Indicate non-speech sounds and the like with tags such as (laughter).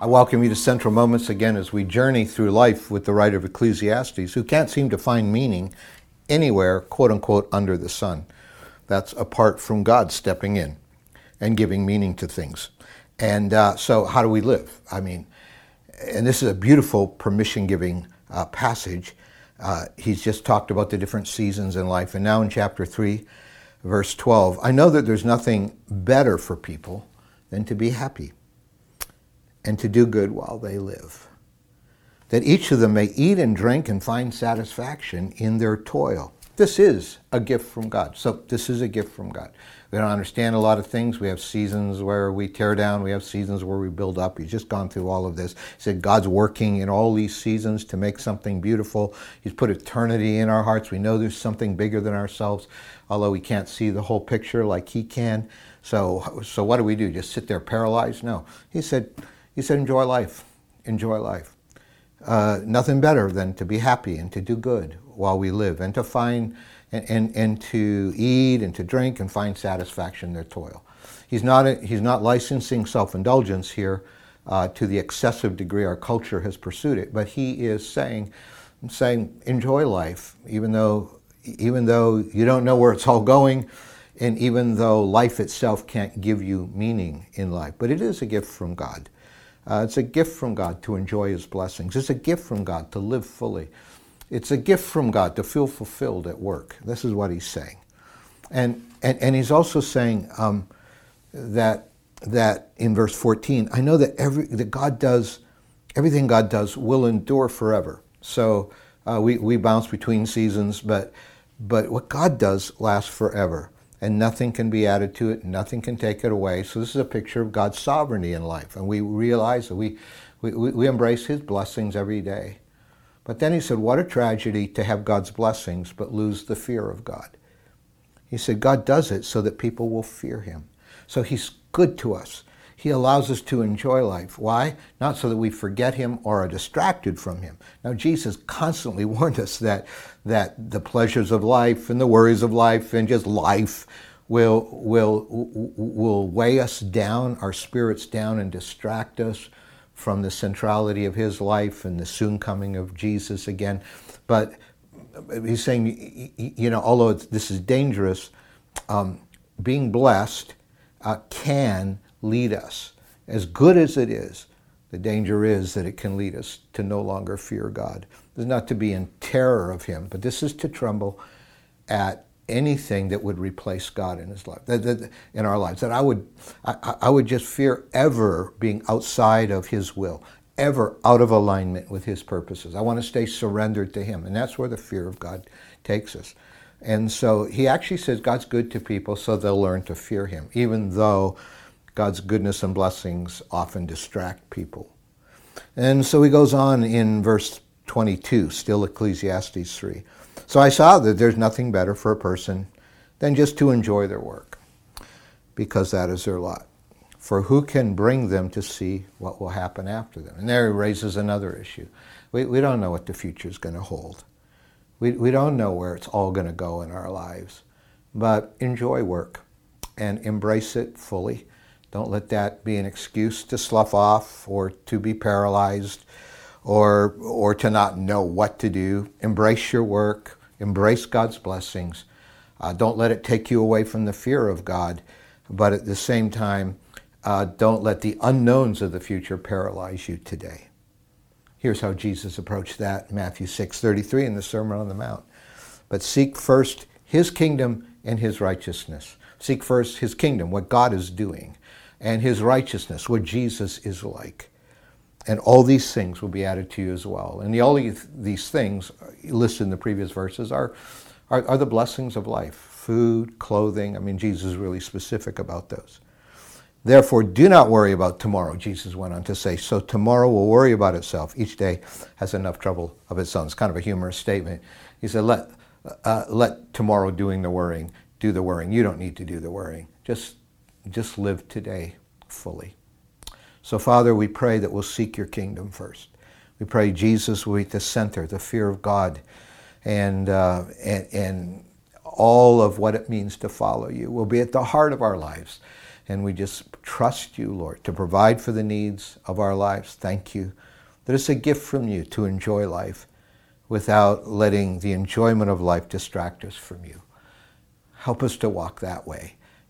I welcome you to Central Moments again as we journey through life with the writer of Ecclesiastes, who can't seem to find meaning anywhere, quote unquote, under the sun. That's apart from God stepping in and giving meaning to things. And uh, so, how do we live? I mean, and this is a beautiful permission giving uh, passage. Uh, he's just talked about the different seasons in life. And now in chapter 3, verse 12, I know that there's nothing better for people than to be happy and to do good while they live. That each of them may eat and drink and find satisfaction in their toil. This is a gift from God. So, this is a gift from God. We don't understand a lot of things. We have seasons where we tear down, we have seasons where we build up. He's just gone through all of this. He said God's working in all these seasons to make something beautiful. He's put eternity in our hearts. We know there's something bigger than ourselves, although we can't see the whole picture like He can. So, so what do we do? Just sit there paralyzed? No. He said, he said, enjoy life. Enjoy life. Uh, nothing better than to be happy and to do good while we live and to find and, and, and to eat and to drink and find satisfaction in their toil. He's not, a, he's not licensing self indulgence here uh, to the excessive degree our culture has pursued it, but he is saying, saying enjoy life, even though, even though you don't know where it's all going, and even though life itself can't give you meaning in life. But it is a gift from God. Uh, it's a gift from God to enjoy His blessings. It's a gift from God to live fully. It's a gift from God to feel fulfilled at work. This is what He's saying. And, and, and He's also saying um, that, that in verse 14, I know that, every, that God does, everything God does will endure forever. So uh, we, we bounce between seasons, but, but what God does lasts forever and nothing can be added to it, nothing can take it away. So this is a picture of God's sovereignty in life, and we realize that we, we, we embrace His blessings every day. But then he said, What a tragedy to have God's blessings but lose the fear of God. He said, God does it so that people will fear Him. So He's good to us. He allows us to enjoy life. Why? Not so that we forget Him or are distracted from Him. Now, Jesus constantly (laughs) warned us that, that the pleasures of life and the worries of life and just life will, will, will weigh us down, our spirits down, and distract us from the centrality of His life and the soon coming of Jesus again. But He's saying, you know, although this is dangerous, um, being blessed uh, can lead us. As good as it is, the danger is that it can lead us to no longer fear God. This is not to be in terror of Him, but this is to tremble at anything that would replace God in His life, in our lives. That I would, I, I would just fear ever being outside of His will, ever out of alignment with His purposes. I want to stay surrendered to Him, and that's where the fear of God takes us. And so He actually says God's good to people, so they'll learn to fear Him, even though God's goodness and blessings often distract people. And so he goes on in verse 22, still Ecclesiastes 3. So I saw that there's nothing better for a person than just to enjoy their work, because that is their lot. For who can bring them to see what will happen after them? And there he raises another issue. We, we don't know what the future is going to hold. We, we don't know where it's all going to go in our lives. But enjoy work and embrace it fully don't let that be an excuse to slough off or to be paralyzed or, or to not know what to do. Embrace your work, embrace God's blessings. Uh, don't let it take you away from the fear of God, but at the same time, uh, don't let the unknowns of the future paralyze you today. Here's how Jesus approached that Matthew 6:33 in the Sermon on the Mount. But seek first his kingdom and his righteousness. Seek first his kingdom, what God is doing and his righteousness, what Jesus is like. And all these things will be added to you as well. And the, all these things listed in the previous verses are, are, are the blessings of life food, clothing. I mean, Jesus is really specific about those. Therefore, do not worry about tomorrow, Jesus went on to say. So tomorrow will worry about itself. Each day has enough trouble of its own. It's kind of a humorous statement. He said, let, uh, let tomorrow doing the worrying do the worrying. You don't need to do the worrying. Just just live today fully. So, Father, we pray that we'll seek your kingdom first. We pray Jesus will be at the center, the fear of God, and, uh, and, and all of what it means to follow you will be at the heart of our lives. And we just trust you, Lord, to provide for the needs of our lives. Thank you that it's a gift from you to enjoy life without letting the enjoyment of life distract us from you. Help us to walk that way.